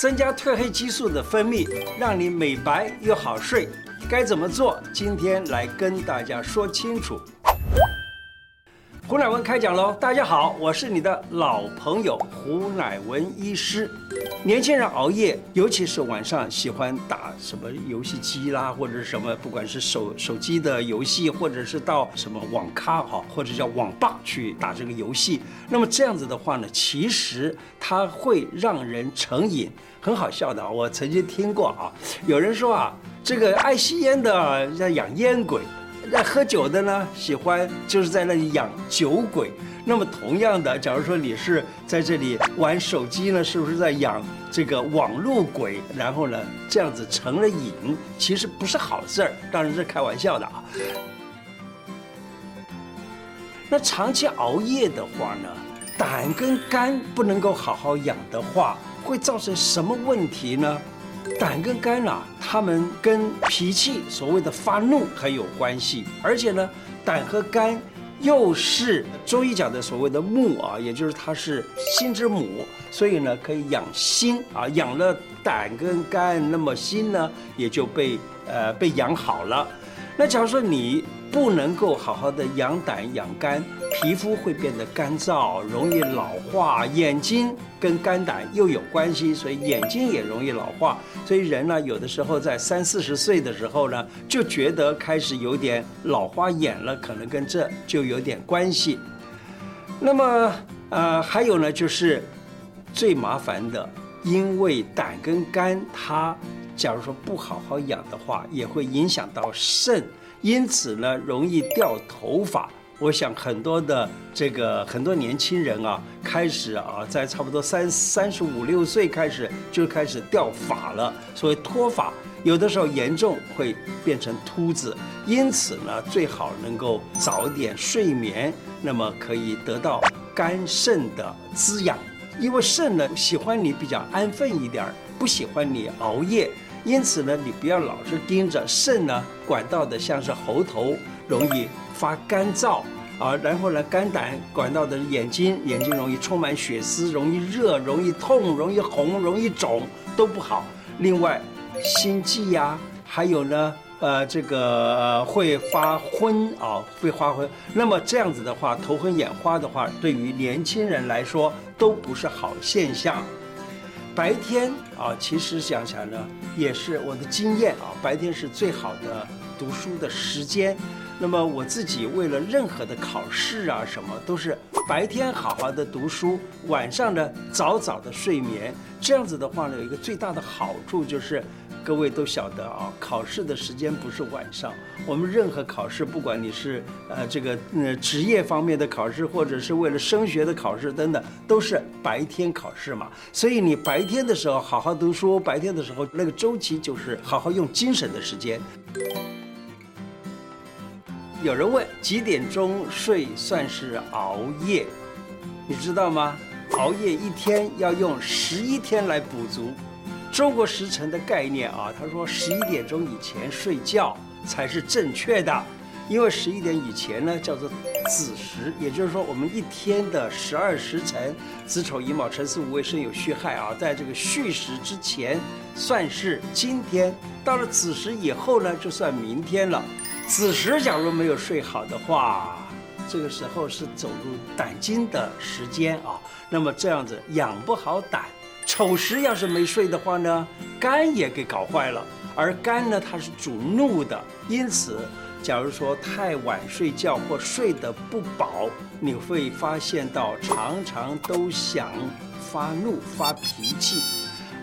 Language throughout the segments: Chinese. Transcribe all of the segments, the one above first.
增加褪黑激素的分泌，让你美白又好睡。该怎么做？今天来跟大家说清楚。胡乃文开讲喽！大家好，我是你的老朋友胡乃文医师。年轻人熬夜，尤其是晚上喜欢打什么游戏机啦，或者什么，不管是手手机的游戏，或者是到什么网咖哈，或者叫网吧去打这个游戏。那么这样子的话呢，其实它会让人成瘾。很好笑的，我曾经听过啊，有人说啊，这个爱吸烟的叫养烟鬼。那喝酒的呢，喜欢就是在那里养酒鬼。那么同样的，假如说你是在这里玩手机呢，是不是在养这个网络鬼？然后呢，这样子成了瘾，其实不是好事儿，当然是开玩笑的啊。那长期熬夜的话呢，胆跟肝不能够好好养的话，会造成什么问题呢？胆跟肝啊，它们跟脾气所谓的发怒很有关系，而且呢，胆和肝又是中医讲的所谓的木啊，也就是它是心之母，所以呢可以养心啊，养了胆跟肝，那么心呢也就被呃被养好了。那假如说你不能够好好的养胆养肝，皮肤会变得干燥，容易老化；眼睛跟肝胆又有关系，所以眼睛也容易老化。所以人呢，有的时候在三四十岁的时候呢，就觉得开始有点老花眼了，可能跟这就有点关系。那么，呃，还有呢，就是最麻烦的，因为胆跟肝它。假如说不好好养的话，也会影响到肾，因此呢，容易掉头发。我想很多的这个很多年轻人啊，开始啊，在差不多三三十五六岁开始就开始掉发了，所以脱发，有的时候严重会变成秃子。因此呢，最好能够早点睡眠，那么可以得到肝肾的滋养。因为肾呢喜欢你比较安分一点，不喜欢你熬夜。因此呢，你不要老是盯着肾呢，管道的像是喉头，容易发干燥啊。然后呢，肝胆管道的眼睛，眼睛容易充满血丝，容易热，容易痛，容易红，容易肿，都不好。另外，心悸呀，还有呢，呃，这个会发昏啊，会发昏。那么这样子的话，头昏眼花的话，对于年轻人来说都不是好现象。白天啊，其实想想呢，也是我的经验啊，白天是最好的读书的时间。那么我自己为了任何的考试啊什么，都是白天好好的读书，晚上呢早早的睡眠。这样子的话呢，有一个最大的好处就是。各位都晓得啊，考试的时间不是晚上。我们任何考试，不管你是呃这个呃职业方面的考试，或者是为了升学的考试等等，都是白天考试嘛。所以你白天的时候好好读书，白天的时候那个周期就是好好用精神的时间。有人问几点钟睡算是熬夜？你知道吗？熬夜一天要用十一天来补足。中国时辰的概念啊，他说十一点钟以前睡觉才是正确的，因为十一点以前呢叫做子时，也就是说我们一天的十二时辰，子丑寅卯辰巳午未申酉戌亥啊，在这个戌时之前算是今天，到了子时以后呢就算明天了。子时假如没有睡好的话，这个时候是走入胆经的时间啊，那么这样子养不好胆。丑时要是没睡的话呢，肝也给搞坏了。而肝呢，它是主怒的，因此，假如说太晚睡觉或睡得不饱，你会发现到常常都想发怒、发脾气。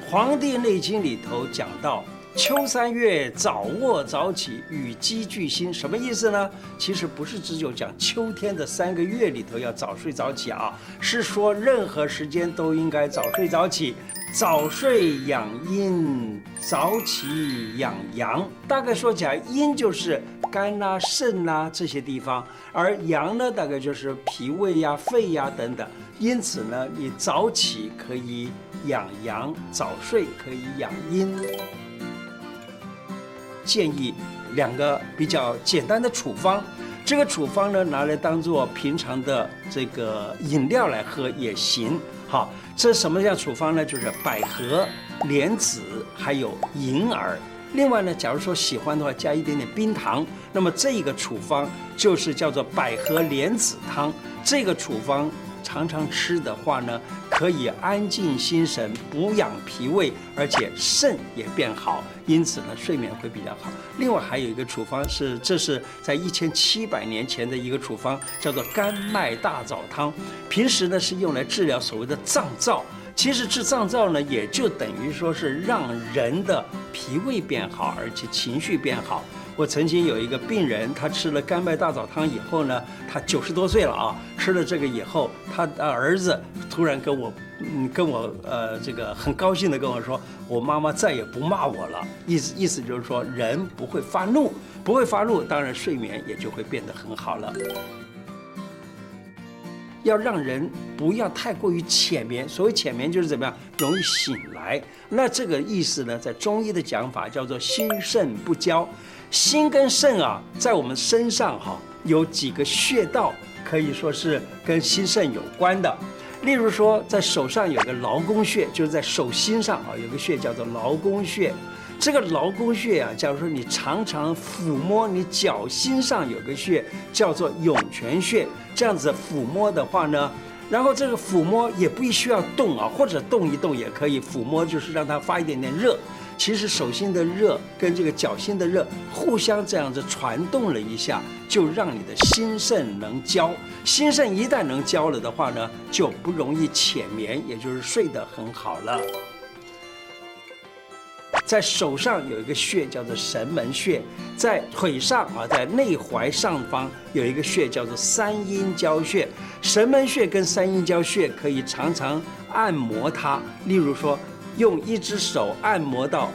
《黄帝内经》里头讲到。秋三月，早卧早起，与鸡俱兴，什么意思呢？其实不是只有讲秋天的三个月里头要早睡早起啊，是说任何时间都应该早睡早起。早睡养阴，早起养阳。大概说起来，阴就是肝呐、肾呐这些地方，而阳呢，大概就是脾胃呀、肺呀等等。因此呢，你早起可以养阳，早睡可以养阴。建议两个比较简单的处方，这个处方呢，拿来当做平常的这个饮料来喝也行。好，这什么样处方呢？就是百合、莲子，还有银耳。另外呢，假如说喜欢的话，加一点点冰糖。那么这个处方就是叫做百合莲子汤。这个处方常常吃的话呢，可以安静心神、补养脾胃，而且肾也变好，因此呢，睡眠会比较好。另外还有一个处方是，这是在一千七百年前的一个处方，叫做甘麦大枣汤。平时呢是用来治疗所谓的脏燥。其实治脏燥呢，也就等于说是让人的脾胃变好，而且情绪变好。我曾经有一个病人，他吃了甘麦大枣汤以后呢，他九十多岁了啊，吃了这个以后，他的儿子突然跟我，嗯，跟我呃，这个很高兴地跟我说，我妈妈再也不骂我了。意思意思就是说，人不会发怒，不会发怒，当然睡眠也就会变得很好了。要让人不要太过于浅眠，所谓浅眠就是怎么样，容易醒来。那这个意思呢，在中医的讲法叫做心肾不交。心跟肾啊，在我们身上哈，有几个穴道可以说是跟心肾有关的。例如说，在手上有个劳宫穴，就是在手心上啊，有个穴叫做劳宫穴。这个劳宫穴啊，假如说你常常抚摸你脚心上有个穴，叫做涌泉穴，这样子抚摸的话呢，然后这个抚摸也不需要动啊，或者动一动也可以。抚摸就是让它发一点点热。其实手心的热跟这个脚心的热互相这样子传动了一下，就让你的心肾能交。心肾一旦能交了的话呢，就不容易浅眠，也就是睡得很好了。在手上有一个穴叫做神门穴，在腿上啊，在内踝上方有一个穴叫做三阴交穴。神门穴跟三阴交穴可以常常按摩它，例如说用一只手按摩到。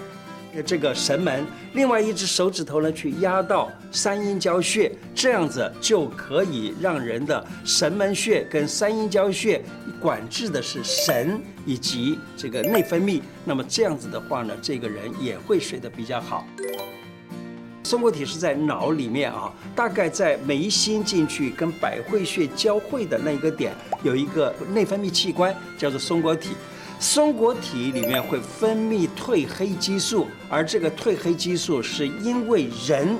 这个神门，另外一只手指头呢，去压到三阴交穴，这样子就可以让人的神门穴跟三阴交穴管制的是神以及这个内分泌。那么这样子的话呢，这个人也会睡得比较好。松果体是在脑里面啊，大概在眉心进去跟百会穴交汇的那一个点，有一个内分泌器官叫做松果体。松果体里面会分泌褪黑激素，而这个褪黑激素是因为人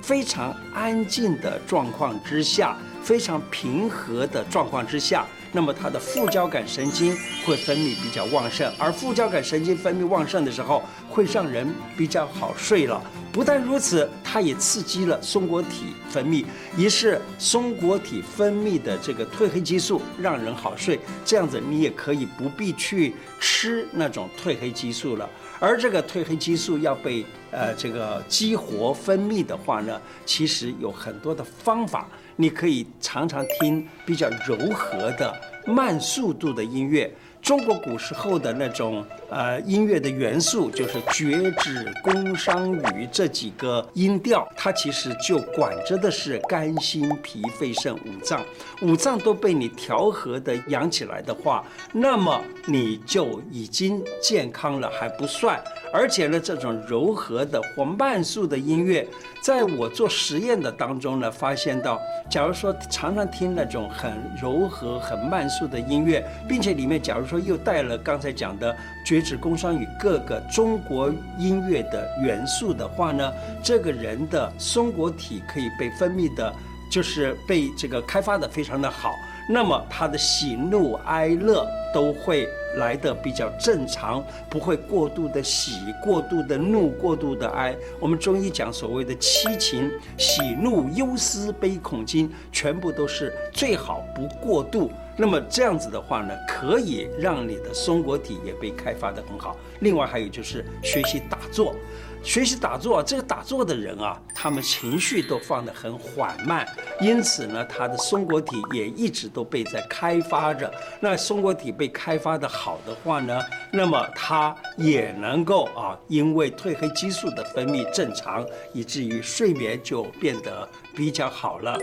非常安静的状况之下，非常平和的状况之下，那么它的副交感神经会分泌比较旺盛，而副交感神经分泌旺盛的时候，会让人比较好睡了。不但如此，它也刺激了松果体分泌，于是松果体分泌的这个褪黑激素让人好睡。这样子，你也可以不必去吃那种褪黑激素了。而这个褪黑激素要被呃这个激活分泌的话呢，其实有很多的方法，你可以常常听比较柔和的慢速度的音乐。中国古时候的那种呃音乐的元素，就是绝指、宫商羽这几个音调，它其实就管着的是肝、心、脾、肺、肾五脏，五脏都被你调和的养起来的话，那么你就已经健康了还不算，而且呢，这种柔和的或慢速的音乐，在我做实验的当中呢，发现到，假如说常常听那种很柔和、很慢速的音乐，并且里面假如说又带了刚才讲的绝指、工商与各个中国音乐的元素的话呢，这个人的松果体可以被分泌的，就是被这个开发的非常的好。那么他的喜怒哀乐都会来得比较正常，不会过度的喜、过度的怒、过度的哀。我们中医讲所谓的七情：喜怒忧思悲恐惊，全部都是最好不过度。那么这样子的话呢，可以让你的松果体也被开发得很好。另外还有就是学习打坐。学习打坐，这个打坐的人啊，他们情绪都放得很缓慢，因此呢，他的松果体也一直都被在开发着。那松果体被开发得好的话呢，那么他也能够啊，因为褪黑激素的分泌正常，以至于睡眠就变得比较好了。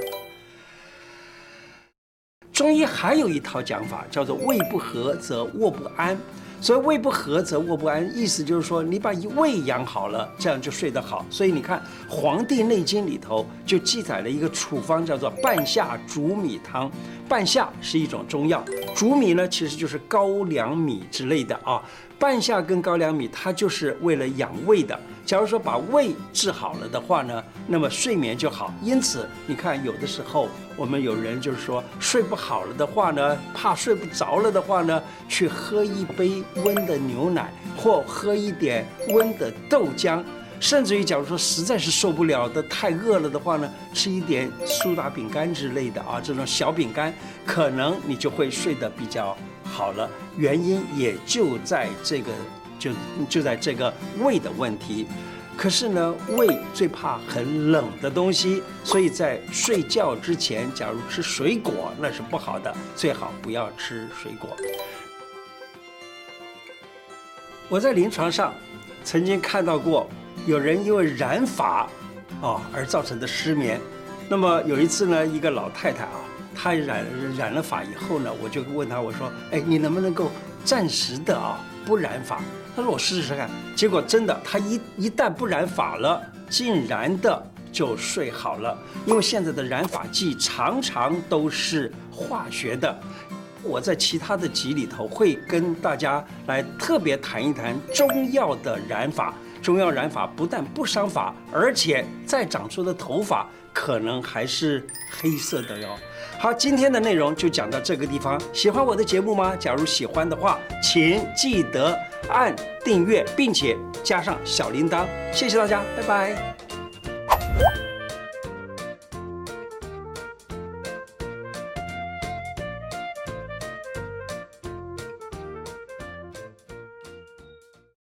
中医还有一套讲法，叫做胃不和则卧不安。所以胃不和则卧不安，意思就是说你把胃养好了，这样就睡得好。所以你看《黄帝内经》里头就记载了一个处方，叫做半夏煮米汤。半夏是一种中药，煮米呢其实就是高粱米之类的啊。半夏跟高粱米，它就是为了养胃的。假如说把胃治好了的话呢，那么睡眠就好。因此，你看有的时候我们有人就是说睡不好了的话呢，怕睡不着了的话呢，去喝一杯温的牛奶，或喝一点温的豆浆，甚至于假如说实在是受不了的太饿了的话呢，吃一点苏打饼干之类的啊，这种小饼干，可能你就会睡得比较好了。原因也就在这个。就就在这个胃的问题，可是呢，胃最怕很冷的东西，所以在睡觉之前，假如吃水果那是不好的，最好不要吃水果。我在临床上曾经看到过有人因为染发啊而造成的失眠，那么有一次呢，一个老太太啊，她染染了发以后呢，我就问她，我说，哎，你能不能够暂时的啊不染发？他说：“我试试看。”结果真的，他一一旦不染发了，竟然的就睡好了。因为现在的染发剂常常都是化学的。我在其他的集里头会跟大家来特别谈一谈中药的染发。中药染发不但不伤发，而且再长出的头发可能还是黑色的哟。好，今天的内容就讲到这个地方。喜欢我的节目吗？假如喜欢的话，请记得按订阅，并且加上小铃铛。谢谢大家，拜拜。